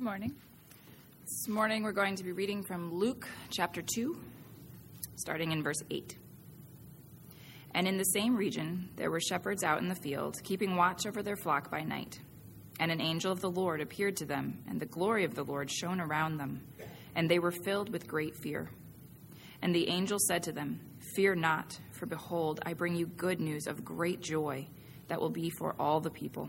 Good morning. This morning we're going to be reading from Luke chapter 2, starting in verse 8. And in the same region there were shepherds out in the field, keeping watch over their flock by night. And an angel of the Lord appeared to them, and the glory of the Lord shone around them, and they were filled with great fear. And the angel said to them, Fear not, for behold, I bring you good news of great joy that will be for all the people.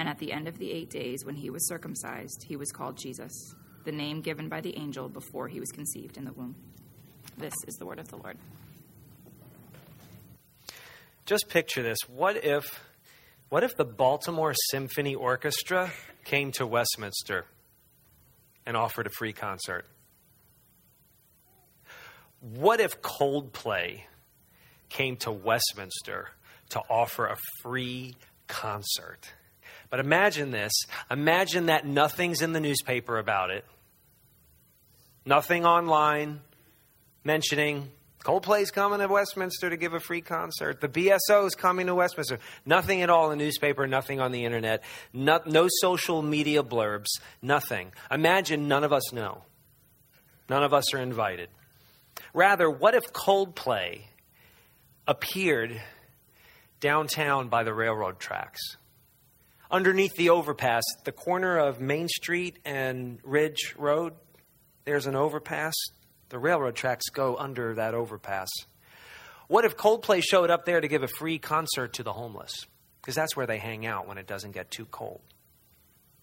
And at the end of the eight days, when he was circumcised, he was called Jesus, the name given by the angel before he was conceived in the womb. This is the word of the Lord. Just picture this. What if what if the Baltimore Symphony Orchestra came to Westminster and offered a free concert? What if Coldplay came to Westminster to offer a free concert? But imagine this. Imagine that nothing's in the newspaper about it. Nothing online mentioning Coldplay's coming to Westminster to give a free concert. The BSO is coming to Westminster. Nothing at all in the newspaper, nothing on the internet, no, no social media blurbs, nothing. Imagine none of us know. None of us are invited. Rather, what if Coldplay appeared downtown by the railroad tracks? Underneath the overpass, the corner of Main Street and Ridge Road, there's an overpass. The railroad tracks go under that overpass. What if Coldplay showed up there to give a free concert to the homeless? Because that's where they hang out when it doesn't get too cold.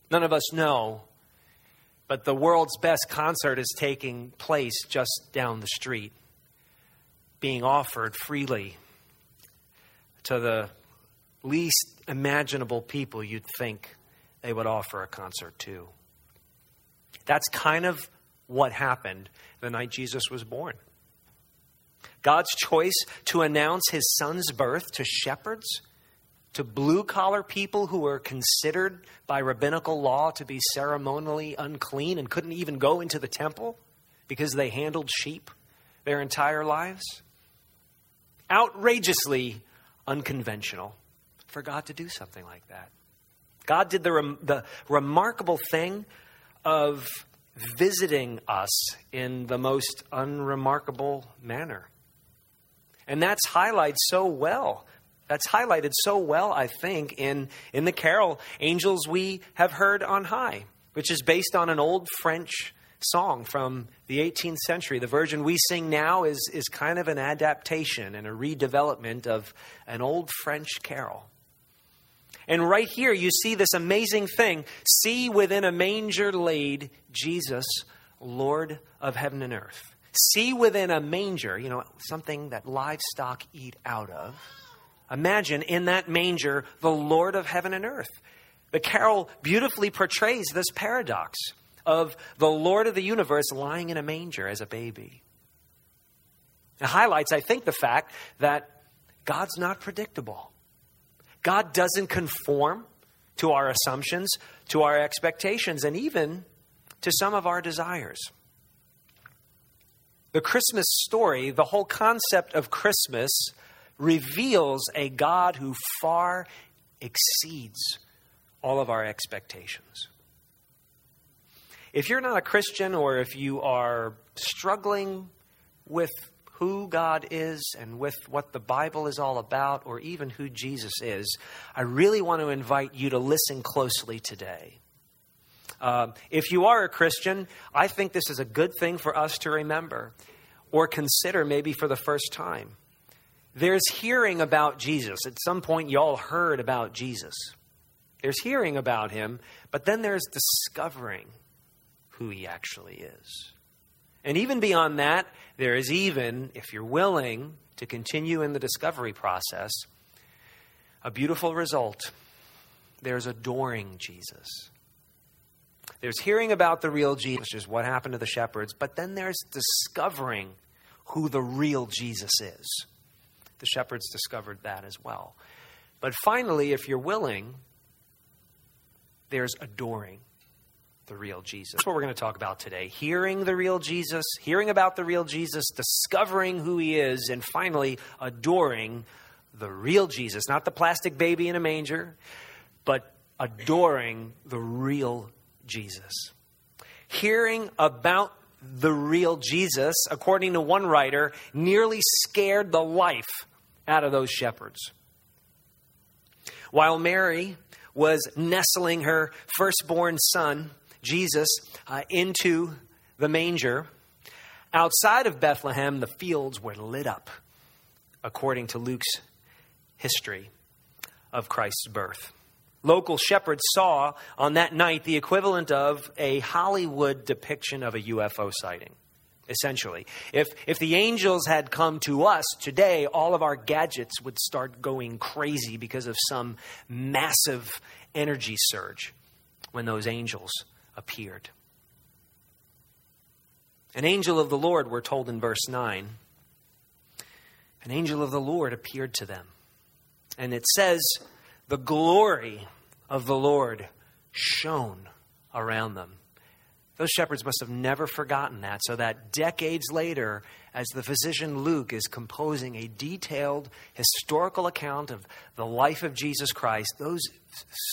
None of us know, but the world's best concert is taking place just down the street, being offered freely to the least imaginable people you'd think they would offer a concert to. That's kind of what happened the night Jesus was born. God's choice to announce his son's birth to shepherds, to blue collar people who were considered by rabbinical law to be ceremonially unclean and couldn't even go into the temple because they handled sheep their entire lives. Outrageously unconventional for God to do something like that. God did the, rem- the remarkable thing of visiting us in the most unremarkable manner. And that's highlighted so well. That's highlighted so well, I think, in, in the carol Angels We Have Heard on High, which is based on an old French song from the 18th century. The version we sing now is, is kind of an adaptation and a redevelopment of an old French carol. And right here, you see this amazing thing. See within a manger laid Jesus, Lord of heaven and earth. See within a manger, you know, something that livestock eat out of. Imagine in that manger the Lord of heaven and earth. The carol beautifully portrays this paradox of the Lord of the universe lying in a manger as a baby. It highlights, I think, the fact that God's not predictable. God doesn't conform to our assumptions, to our expectations, and even to some of our desires. The Christmas story, the whole concept of Christmas, reveals a God who far exceeds all of our expectations. If you're not a Christian or if you are struggling with who God is and with what the Bible is all about, or even who Jesus is, I really want to invite you to listen closely today. Uh, if you are a Christian, I think this is a good thing for us to remember or consider maybe for the first time. There's hearing about Jesus. At some point, you all heard about Jesus. There's hearing about him, but then there's discovering who he actually is. And even beyond that, there is even, if you're willing to continue in the discovery process, a beautiful result. There's adoring Jesus. There's hearing about the real Jesus, which is what happened to the shepherds, but then there's discovering who the real Jesus is. The shepherds discovered that as well. But finally, if you're willing, there's adoring the real Jesus. That's what we're going to talk about today. Hearing the real Jesus, hearing about the real Jesus, discovering who he is, and finally, adoring the real Jesus. Not the plastic baby in a manger, but adoring the real Jesus. Hearing about the real Jesus, according to one writer, nearly scared the life out of those shepherds. While Mary was nestling her firstborn son, Jesus, uh, into the manger, outside of Bethlehem, the fields were lit up, according to Luke's history of Christ's birth. Local shepherds saw on that night the equivalent of a Hollywood depiction of a UFO sighting essentially. If, if the angels had come to us today, all of our gadgets would start going crazy because of some massive energy surge when those angels appeared. An angel of the Lord, we're told in verse 9, an angel of the Lord appeared to them. And it says, the glory of the Lord shone around them. Those shepherds must have never forgotten that, so that decades later, as the physician Luke is composing a detailed historical account of the life of Jesus Christ, those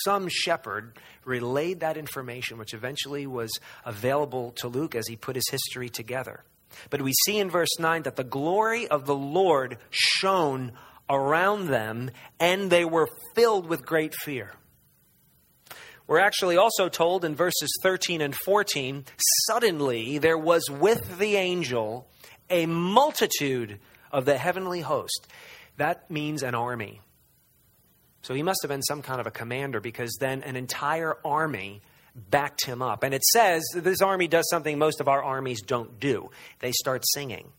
some shepherd relayed that information, which eventually was available to Luke as he put his history together. But we see in verse 9 that the glory of the Lord shone around them, and they were filled with great fear. We're actually also told in verses 13 and 14 suddenly there was with the angel a multitude of the heavenly host. That means an army. So he must have been some kind of a commander because then an entire army backed him up. And it says this army does something most of our armies don't do they start singing.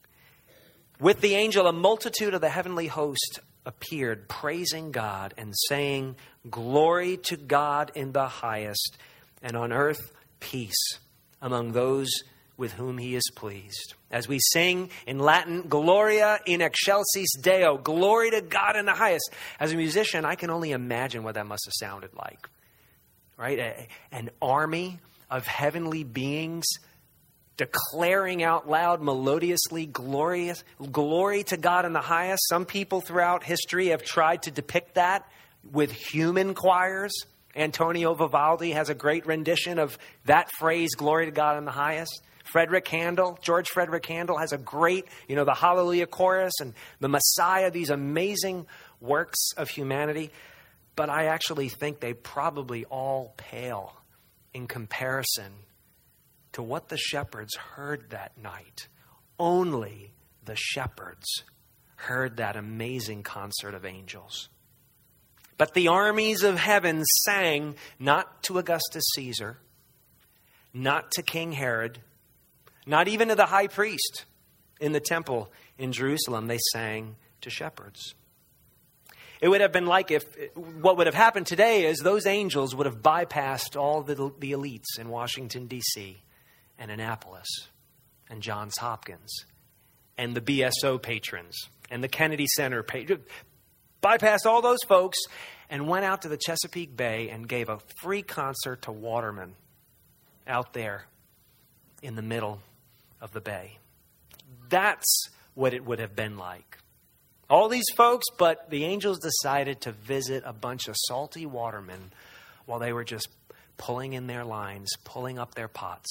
With the angel, a multitude of the heavenly host appeared, praising God and saying, Glory to God in the highest, and on earth peace among those with whom he is pleased. As we sing in Latin, Gloria in excelsis Deo, glory to God in the highest. As a musician, I can only imagine what that must have sounded like. Right? A, an army of heavenly beings declaring out loud melodiously glorious glory to God in the highest. Some people throughout history have tried to depict that with human choirs. Antonio Vivaldi has a great rendition of that phrase, glory to God in the highest. Frederick Handel, George Frederick Handel has a great, you know, the Hallelujah chorus and the Messiah, these amazing works of humanity. But I actually think they probably all pale in comparison to what the shepherds heard that night. Only the shepherds heard that amazing concert of angels. But the armies of heaven sang not to Augustus Caesar, not to King Herod, not even to the high priest in the temple in Jerusalem. They sang to shepherds. It would have been like if what would have happened today is those angels would have bypassed all the, the elites in Washington, D.C and Annapolis and Johns Hopkins and the BSO patrons and the Kennedy Center patrons. Bypassed all those folks and went out to the Chesapeake Bay and gave a free concert to watermen out there in the middle of the bay. That's what it would have been like. All these folks, but the angels decided to visit a bunch of salty watermen while they were just pulling in their lines, pulling up their pots.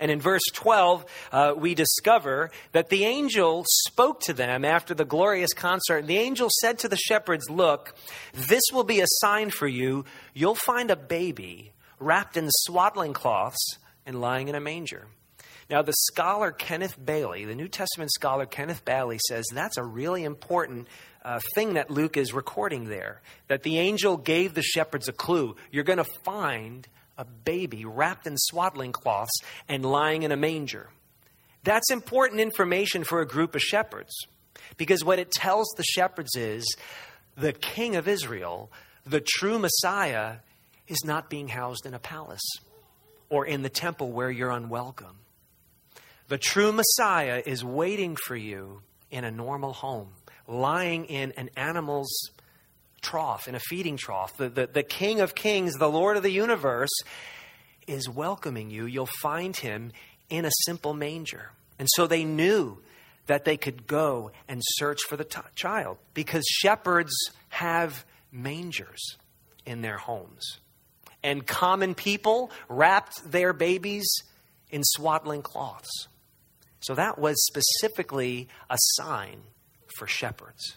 And in verse 12, uh, we discover that the angel spoke to them after the glorious concert. And the angel said to the shepherds, Look, this will be a sign for you. You'll find a baby wrapped in swaddling cloths and lying in a manger. Now, the scholar Kenneth Bailey, the New Testament scholar Kenneth Bailey, says that's a really important uh, thing that Luke is recording there. That the angel gave the shepherds a clue. You're going to find a baby wrapped in swaddling cloths and lying in a manger. That's important information for a group of shepherds because what it tells the shepherds is the king of Israel, the true Messiah, is not being housed in a palace or in the temple where you're unwelcome. The true Messiah is waiting for you in a normal home, lying in an animal's trough, in a feeding trough. The, the, the King of Kings, the Lord of the universe, is welcoming you. You'll find him in a simple manger. And so they knew that they could go and search for the t- child because shepherds have mangers in their homes. And common people wrapped their babies in swaddling cloths. So that was specifically a sign for shepherds.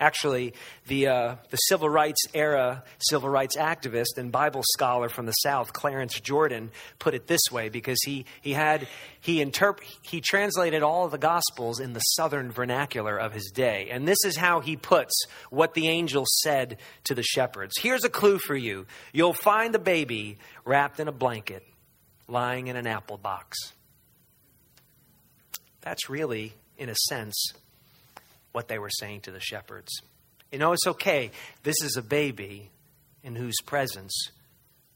Actually, the, uh, the civil rights era civil rights activist and Bible scholar from the South, Clarence Jordan, put it this way because he, he had he interp- he translated all of the Gospels in the Southern vernacular of his day, and this is how he puts what the angel said to the shepherds. Here's a clue for you: you'll find the baby wrapped in a blanket, lying in an apple box. That's really, in a sense, what they were saying to the shepherds. You know, it's okay. This is a baby in whose presence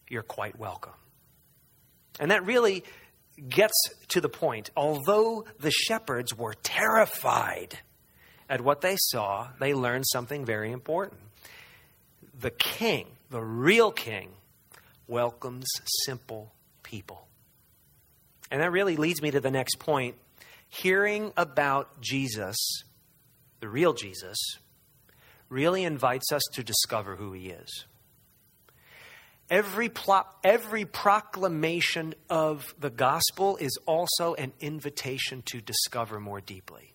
you're quite welcome. And that really gets to the point. Although the shepherds were terrified at what they saw, they learned something very important. The king, the real king, welcomes simple people. And that really leads me to the next point. Hearing about Jesus the real Jesus, really invites us to discover who he is. Every, plo- every proclamation of the gospel is also an invitation to discover more deeply.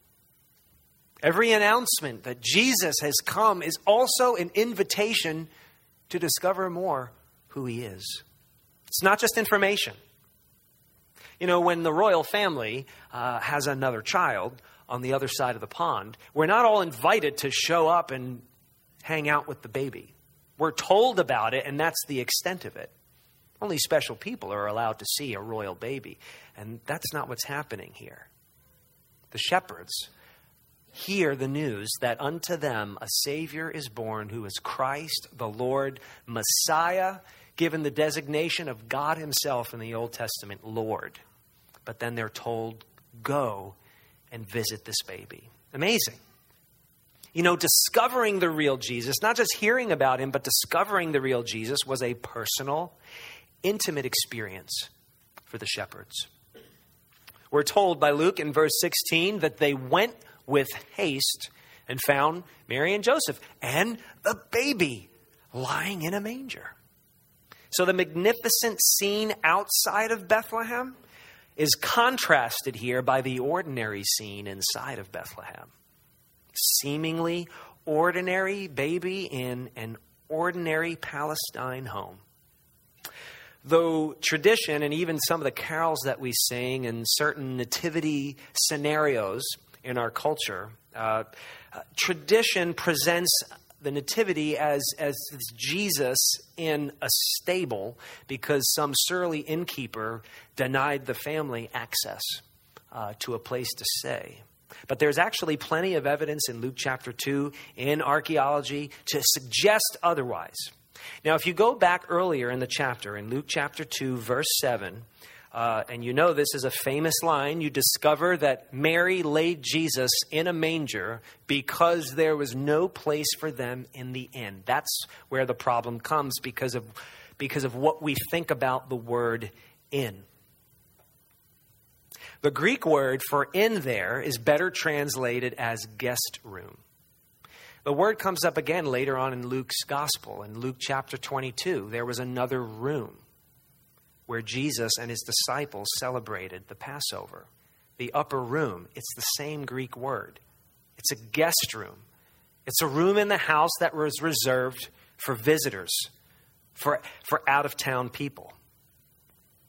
Every announcement that Jesus has come is also an invitation to discover more who he is. It's not just information. You know, when the royal family uh, has another child, on the other side of the pond. We're not all invited to show up and hang out with the baby. We're told about it, and that's the extent of it. Only special people are allowed to see a royal baby, and that's not what's happening here. The shepherds hear the news that unto them a Savior is born who is Christ, the Lord, Messiah, given the designation of God Himself in the Old Testament, Lord. But then they're told, Go and visit this baby. Amazing. You know, discovering the real Jesus, not just hearing about him, but discovering the real Jesus was a personal, intimate experience for the shepherds. We're told by Luke in verse 16 that they went with haste and found Mary and Joseph and the baby lying in a manger. So the magnificent scene outside of Bethlehem is contrasted here by the ordinary scene inside of Bethlehem. Seemingly ordinary baby in an ordinary Palestine home. Though tradition and even some of the carols that we sing and certain nativity scenarios in our culture, uh, uh, tradition presents the nativity as, as Jesus in a stable because some surly innkeeper denied the family access uh, to a place to stay. But there's actually plenty of evidence in Luke chapter 2 in archaeology to suggest otherwise. Now, if you go back earlier in the chapter, in Luke chapter 2, verse 7, uh, and you know this is a famous line. You discover that Mary laid Jesus in a manger because there was no place for them in the inn. That's where the problem comes because of, because of what we think about the word inn. The Greek word for inn there is better translated as guest room. The word comes up again later on in Luke's gospel. In Luke chapter 22, there was another room where Jesus and his disciples celebrated the Passover. The upper room, it's the same Greek word. It's a guest room. It's a room in the house that was reserved for visitors, for, for out of town people.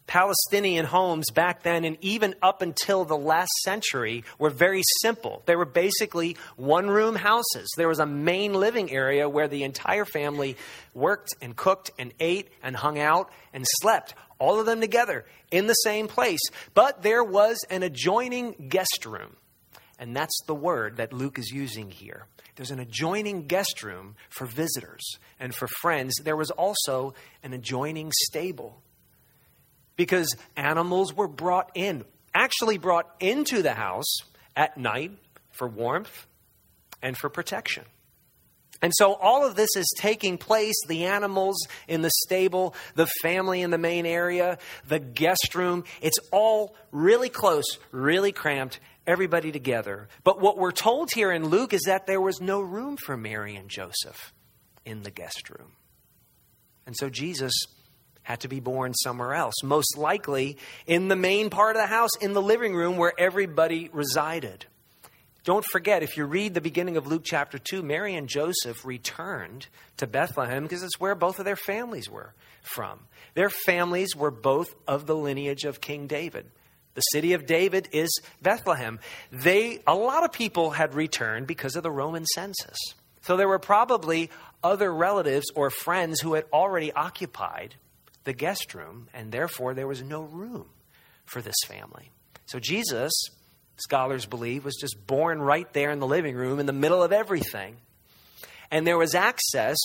Palestinian homes back then and even up until the last century were very simple. They were basically one room houses. There was a main living area where the entire family worked and cooked and ate and hung out and slept, all of them together in the same place. But there was an adjoining guest room. And that's the word that Luke is using here. There's an adjoining guest room for visitors and for friends. There was also an adjoining stable because animals were brought in, actually brought into the house at night for warmth and for protection. And so all of this is taking place the animals in the stable, the family in the main area, the guest room. It's all really close, really cramped, everybody together. But what we're told here in Luke is that there was no room for Mary and Joseph in the guest room. And so Jesus had to be born somewhere else, most likely in the main part of the house, in the living room where everybody resided. Don't forget, if you read the beginning of Luke chapter 2, Mary and Joseph returned to Bethlehem because it's where both of their families were from. Their families were both of the lineage of King David. The city of David is Bethlehem. They, a lot of people had returned because of the Roman census. So there were probably other relatives or friends who had already occupied the guest room, and therefore there was no room for this family. So Jesus, scholars believe, was just born right there in the living room in the middle of everything. And there was access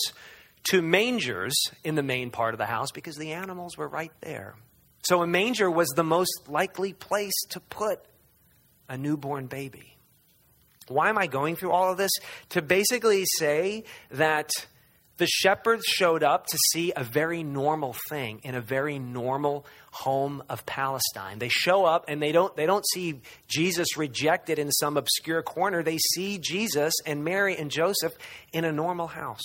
to mangers in the main part of the house because the animals were right there. So a manger was the most likely place to put a newborn baby. Why am I going through all of this? To basically say that the shepherds showed up to see a very normal thing in a very normal home of Palestine. They show up and they don't, they don't see Jesus rejected in some obscure corner. They see Jesus and Mary and Joseph in a normal house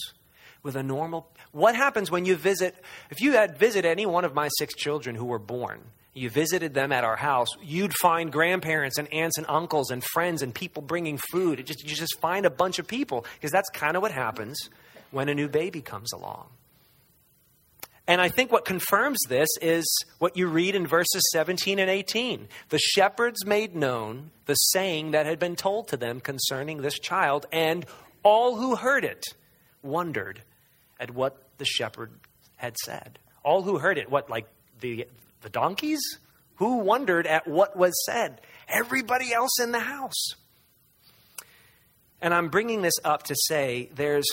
with a normal. What happens when you visit? If you had visited any one of my six children who were born, you visited them at our house, you'd find grandparents and aunts and uncles and friends and people bringing food. Just, you just find a bunch of people because that's kind of what happens when a new baby comes along. And I think what confirms this is what you read in verses 17 and 18. The shepherds made known the saying that had been told to them concerning this child, and all who heard it wondered at what the shepherd had said. All who heard it, what, like the, the donkeys? Who wondered at what was said? Everybody else in the house. And I'm bringing this up to say there's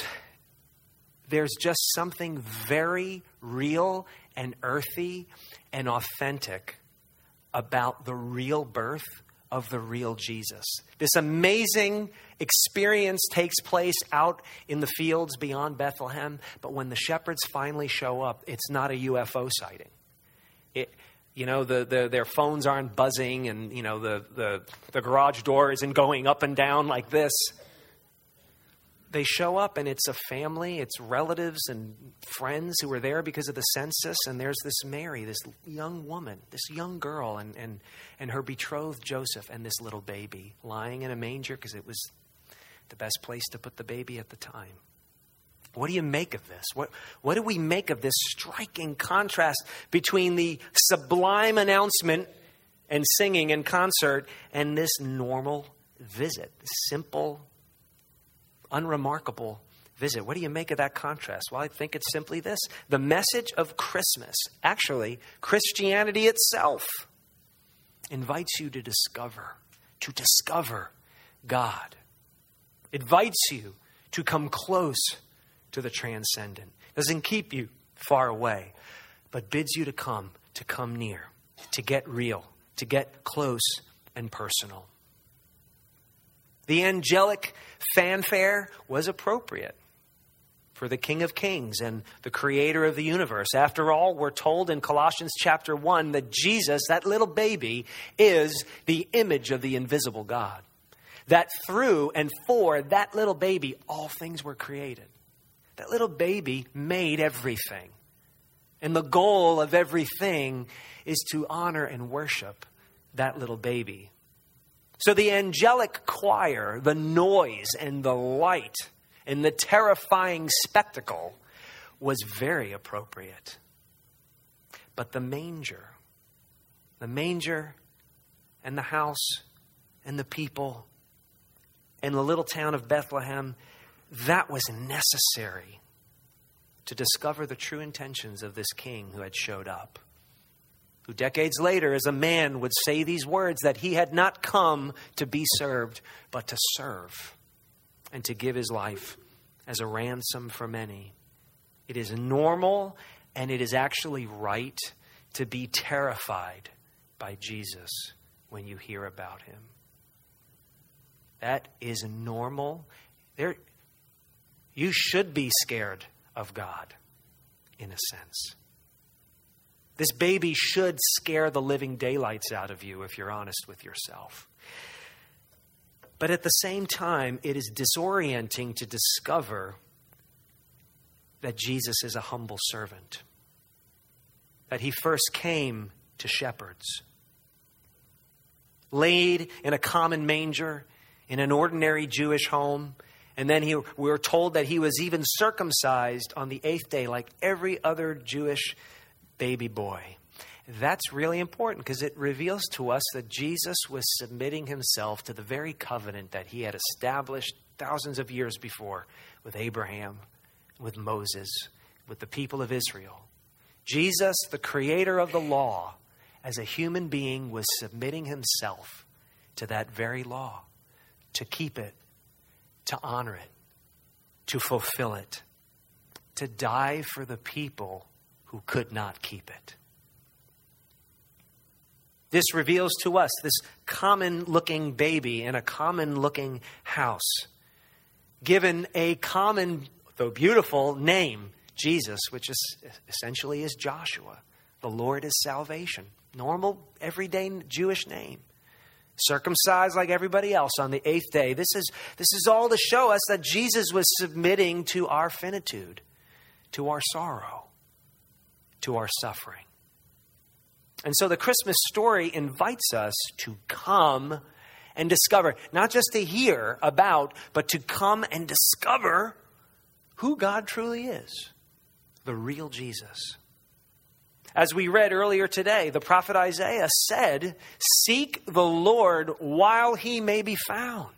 there's just something very real and earthy and authentic about the real birth of the real Jesus. This amazing experience takes place out in the fields beyond Bethlehem, but when the shepherds finally show up, it's not a UFO sighting. It, you know, the, the, their phones aren't buzzing and, you know, the, the, the garage door isn't going up and down like this they show up and it's a family, it's relatives and friends who are there because of the census. And there's this Mary, this young woman, this young girl, and, and, and her betrothed Joseph, and this little baby lying in a manger because it was the best place to put the baby at the time. What do you make of this? What, what do we make of this striking contrast between the sublime announcement and singing and concert and this normal visit, simple unremarkable visit. What do you make of that contrast? Well, I think it's simply this the message of Christmas, actually, Christianity itself, invites you to discover, to discover God. Invites you to come close to the transcendent. Doesn't keep you far away, but bids you to come, to come near, to get real, to get close and personal. The angelic fanfare was appropriate for the King of Kings and the creator of the universe. After all, we're told in Colossians chapter 1 that Jesus, that little baby, is the image of the invisible God. That through and for that little baby, all things were created. That little baby made everything. And the goal of everything is to honor and worship that little baby so the angelic choir, the noise and the light and the terrifying spectacle was very appropriate. But the manger, the manger and the house and the people and the little town of Bethlehem, that was necessary to discover the true intentions of this king who had showed up. Who decades later, as a man, would say these words that he had not come to be served, but to serve and to give his life as a ransom for many. It is normal and it is actually right to be terrified by Jesus when you hear about him. That is normal. There, you should be scared of God, in a sense. This baby should scare the living daylights out of you if you're honest with yourself. But at the same time, it is disorienting to discover that Jesus is a humble servant, that he first came to shepherds, laid in a common manger in an ordinary Jewish home. And then he, we were told that he was even circumcised on the eighth day, like every other Jewish baby boy. That's really important because it reveals to us that Jesus was submitting himself to the very covenant that he had established thousands of years before with Abraham, with Moses, with the people of Israel. Jesus, the creator of the law, as a human being, was submitting himself to that very law to keep it, to honor it, to fulfill it, to die for the people who could not keep it. This reveals to us this common looking baby in a common looking house, given a common, though beautiful, name, Jesus, which is essentially is Joshua. The Lord is salvation. Normal, everyday Jewish name circumcised like everybody else on the eighth day. This is, this is all to show us that Jesus was submitting to our finitude, to our sorrow, to our suffering. And so the Christmas story invites us to come and discover, not just to hear about, but to come and discover who God truly is the real Jesus. As we read earlier today, the prophet Isaiah said, Seek the Lord while he may be found.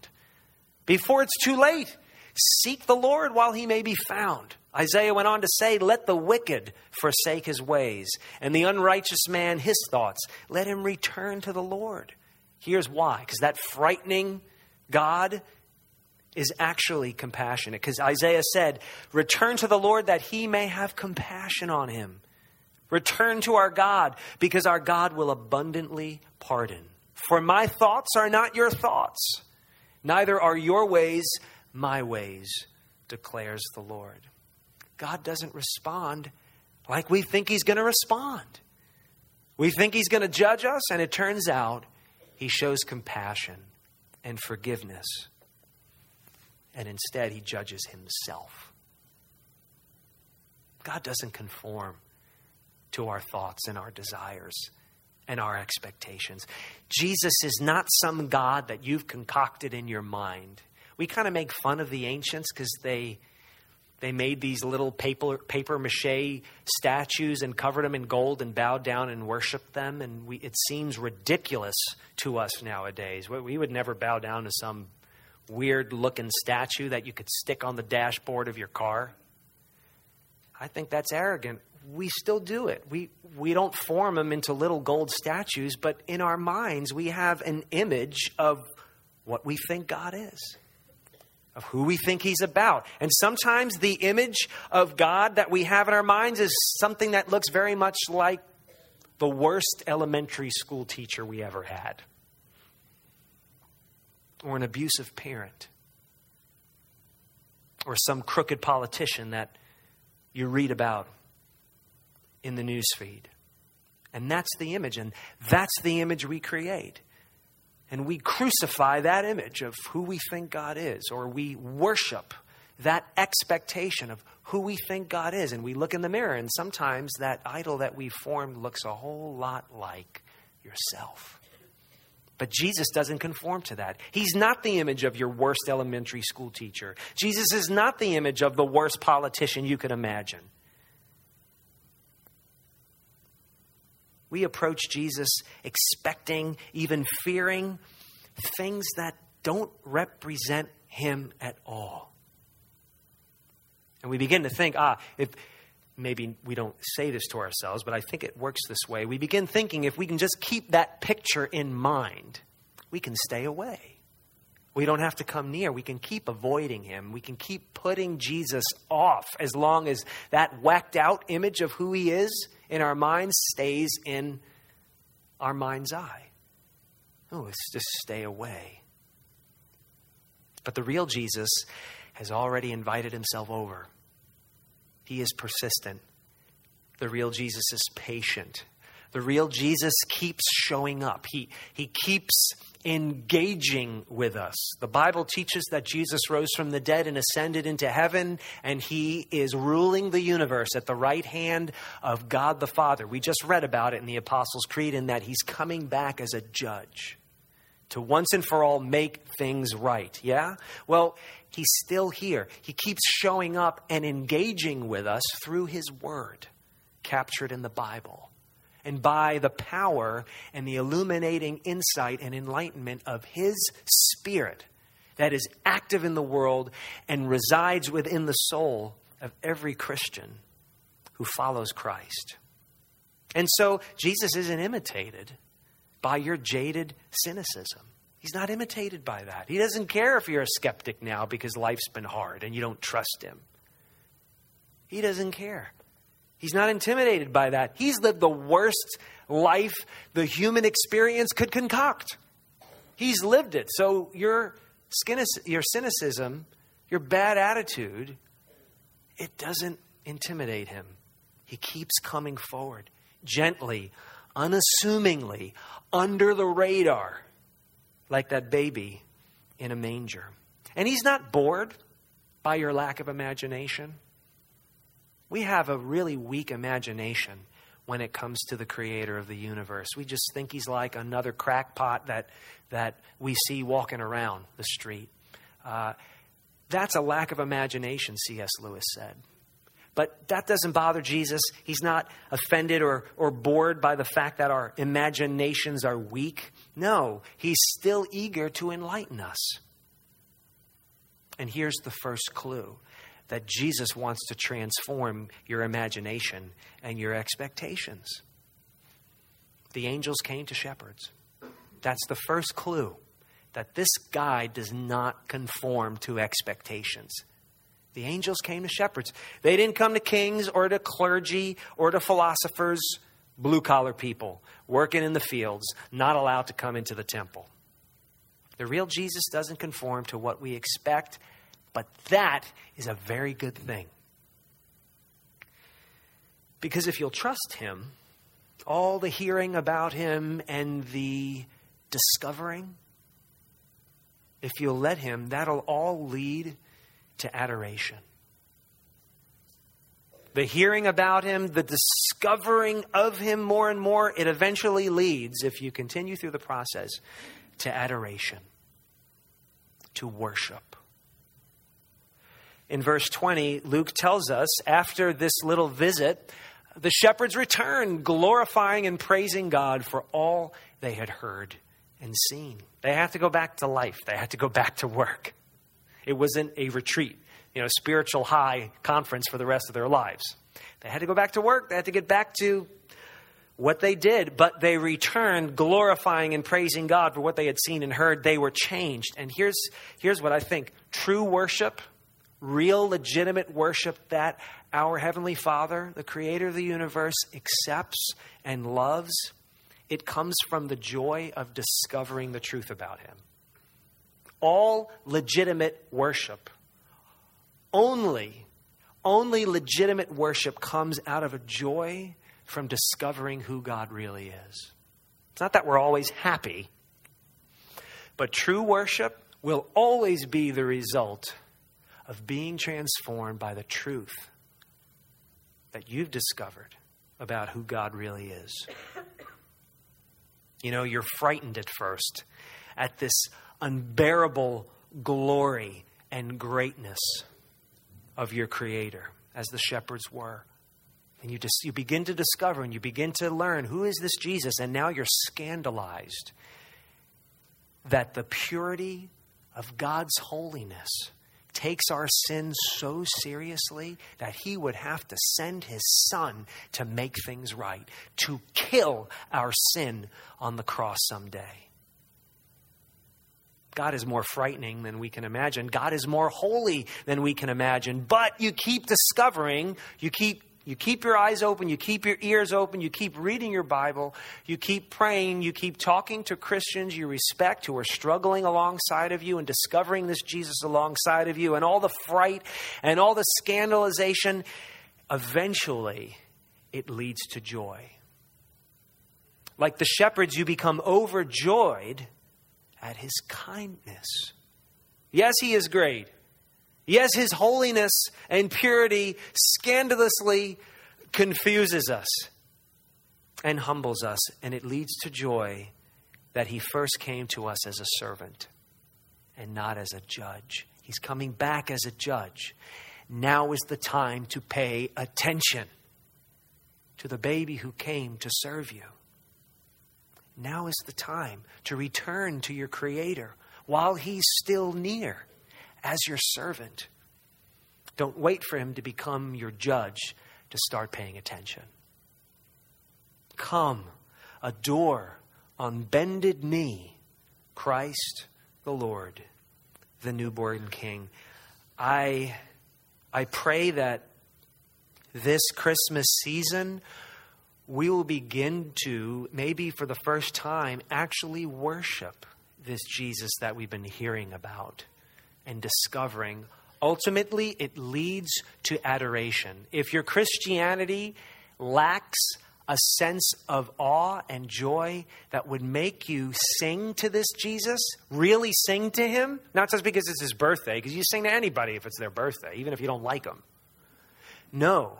Before it's too late, seek the Lord while he may be found. Isaiah went on to say, Let the wicked forsake his ways, and the unrighteous man his thoughts. Let him return to the Lord. Here's why because that frightening God is actually compassionate. Because Isaiah said, Return to the Lord that he may have compassion on him Return to our God, because our God will abundantly pardon. For my thoughts are not your thoughts, neither are your ways my ways, declares the Lord. God doesn't respond like we think He's going to respond. We think He's going to judge us, and it turns out He shows compassion and forgiveness. And instead, He judges Himself. God doesn't conform to our thoughts and our desires and our expectations. Jesus is not some God that you've concocted in your mind. We kind of make fun of the ancients because they they made these little paper paper mache statues and covered them in gold and bowed down and worshiped them. And we, it seems ridiculous to us nowadays. We would never bow down to some weird looking statue that you could stick on the dashboard of your car. I think that's arrogant we still do it. We, we don't form them into little gold statues, but in our minds, we have an image of what we think God is, of who we think He's about. And sometimes the image of God that we have in our minds is something that looks very much like the worst elementary school teacher we ever had, or an abusive parent, or some crooked politician that you read about in the news feed. And that's the image, and that's the image we create. And we crucify that image of who we think God is, or we worship that expectation of who we think God is. And we look in the mirror, and sometimes that idol that we formed looks a whole lot like yourself. But Jesus doesn't conform to that. He's not the image of your worst elementary school teacher. Jesus is not the image of the worst politician you could imagine. We approach Jesus expecting, even fearing things that don't represent him at all. And we begin to think, ah, if maybe we don't say this to ourselves, but I think it works this way. We begin thinking if we can just keep that picture in mind, we can stay away. We don't have to come near. We can keep avoiding him. We can keep putting Jesus off as long as that whacked out image of who he is in our minds stays in our mind's eye. Oh, let's just stay away. But the real Jesus has already invited himself over. He is persistent. The real Jesus is patient. The real Jesus keeps showing up. He, he keeps engaging with us. The Bible teaches that Jesus rose from the dead and ascended into heaven, and he is ruling the universe at the right hand of God the Father. We just read about it in the Apostles' Creed in that he's coming back as a judge to once and for all make things right. Yeah? Well, he's still here. He keeps showing up and engaging with us through his word, captured in the Bible and by the power and the illuminating insight and enlightenment of His Spirit that is active in the world and resides within the soul of every Christian who follows Christ. And so Jesus isn't imitated by your jaded cynicism. He's not imitated by that. He doesn't care if you're a skeptic now because life's been hard and you don't trust him. He doesn't care. He's not intimidated by that. He's lived the worst life the human experience could concoct. He's lived it. So your, your cynicism, your bad attitude, it doesn't intimidate him. He keeps coming forward gently, unassumingly, under the radar, like that baby in a manger. And he's not bored by your lack of imagination. We have a really weak imagination when it comes to the creator of the universe. We just think he's like another crackpot that, that we see walking around the street. Uh, that's a lack of imagination, C.S. Lewis said. But that doesn't bother Jesus. He's not offended or, or bored by the fact that our imaginations are weak. No, he's still eager to enlighten us. And here's the first clue that Jesus wants to transform your imagination and your expectations. The angels came to shepherds. That's the first clue that this guy does not conform to expectations. The angels came to shepherds. They didn't come to kings or to clergy or to philosophers, blue collar people working in the fields, not allowed to come into the temple. The real Jesus doesn't conform to what we expect but that is a very good thing. Because if you'll trust Him, all the hearing about Him and the discovering, if you'll let Him, that'll all lead to adoration. The hearing about Him, the discovering of Him more and more, it eventually leads, if you continue through the process, to adoration, to worship in verse 20, Luke tells us after this little visit, the shepherds returned, glorifying and praising God for all they had heard and seen. They had to go back to life, they had to go back to work. It wasn't a retreat, you know, spiritual high conference for the rest of their lives. They had to go back to work, they had to get back to what they did, but they returned glorifying and praising God for what they had seen and heard. They were changed. And here's, here's what I think true worship real, legitimate worship that our Heavenly Father, the Creator of the universe, accepts and loves, it comes from the joy of discovering the truth about Him. All legitimate worship, only, only legitimate worship comes out of a joy from discovering who God really is. It's not that we're always happy, but true worship will always be the result of being transformed by the truth that you've discovered about who God really is. You know, you're frightened at first at this unbearable glory and greatness of your Creator, as the shepherds were. And you just you begin to discover and you begin to learn who is this Jesus, and now you're scandalized that the purity of God's holiness takes our sins so seriously that he would have to send his son to make things right, to kill our sin on the cross someday. God is more frightening than we can imagine. God is more holy than we can imagine. But you keep discovering, you keep you keep your eyes open, you keep your ears open, you keep reading your Bible, you keep praying, you keep talking to Christians you respect who are struggling alongside of you and discovering this Jesus alongside of you, and all the fright and all the scandalization. Eventually, it leads to joy. Like the shepherds, you become overjoyed at his kindness. Yes, he is great. Yes, his holiness and purity scandalously confuses us and humbles us, and it leads to joy that he first came to us as a servant and not as a judge. He's coming back as a judge. Now is the time to pay attention to the baby who came to serve you. Now is the time to return to your Creator while He's still near as your servant. Don't wait for Him to become your judge to start paying attention. Come, adore on bended knee Christ the Lord, the newborn King. I, I pray that this Christmas season we will begin to, maybe for the first time, actually worship this Jesus that we've been hearing about and discovering. Ultimately, it leads to adoration. If your Christianity lacks a sense of awe and joy that would make you sing to this Jesus, really sing to him, not just because it's his birthday, because you sing to anybody if it's their birthday, even if you don't like them. No,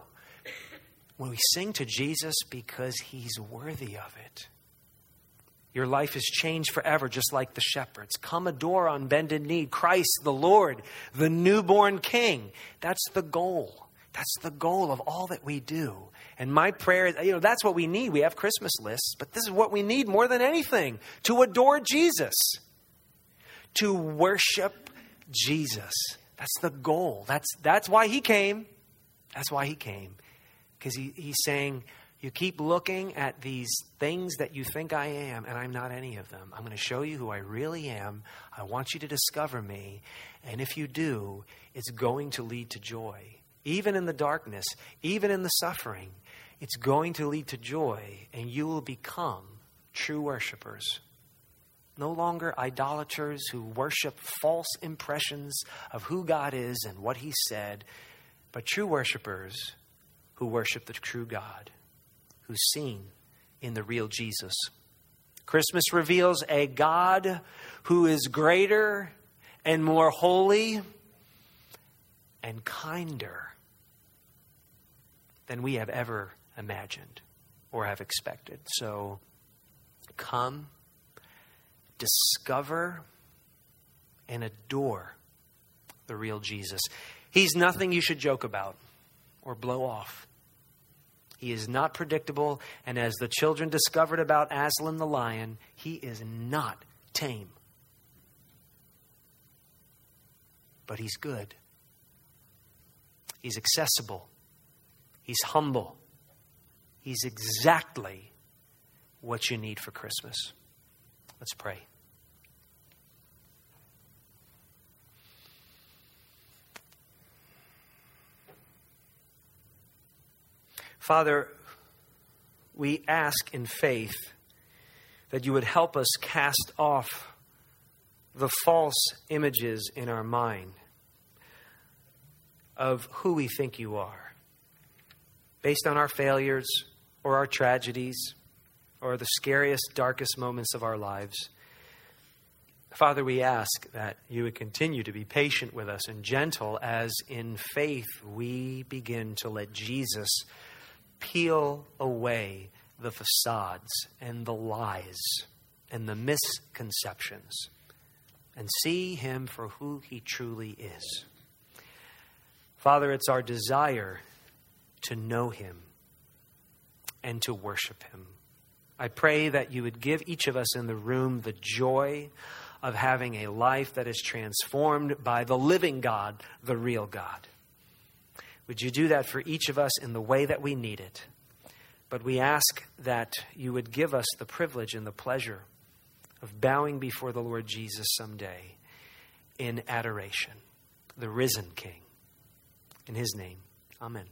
when we sing to Jesus because he's worthy of it. Your life is changed forever, just like the shepherds. Come adore on bended knee Christ the Lord, the newborn King. That's the goal. That's the goal of all that we do. And my prayer is, you know, that's what we need. We have Christmas lists, but this is what we need more than anything to adore Jesus, to worship Jesus. That's the goal. That's, that's why he came. That's why he came because he, he's saying, You keep looking at these things that you think I am, and I'm not any of them. I'm going to show you who I really am. I want you to discover me. And if you do, it's going to lead to joy. Even in the darkness, even in the suffering, it's going to lead to joy, and you will become true worshipers. No longer idolaters who worship false impressions of who God is and what He said, but true worshipers who worship the true God, who's seen in the real Jesus. Christmas reveals a God who is greater and more holy and kinder than we have ever imagined or have expected. So come, discover, and adore the real Jesus. He's nothing you should joke about or blow off. He is not predictable, and as the children discovered about Aslan the lion, he is not tame. But he's good. He's accessible. He's humble. He's exactly what you need for Christmas. Let's pray. Father, we ask in faith that you would help us cast off the false images in our mind of who we think you are, based on our failures or our tragedies or the scariest, darkest moments of our lives. Father, we ask that you would continue to be patient with us and gentle as in faith we begin to let Jesus peel away the facades and the lies and the misconceptions and see him for who he truly is. Father, it's our desire to know him and to worship Him. I pray that you would give each of us in the room the joy of having a life that is transformed by the living God, the real God. Would you do that for each of us in the way that we need it? But we ask that you would give us the privilege and the pleasure of bowing before the Lord Jesus someday in adoration, the risen King. In his name, amen.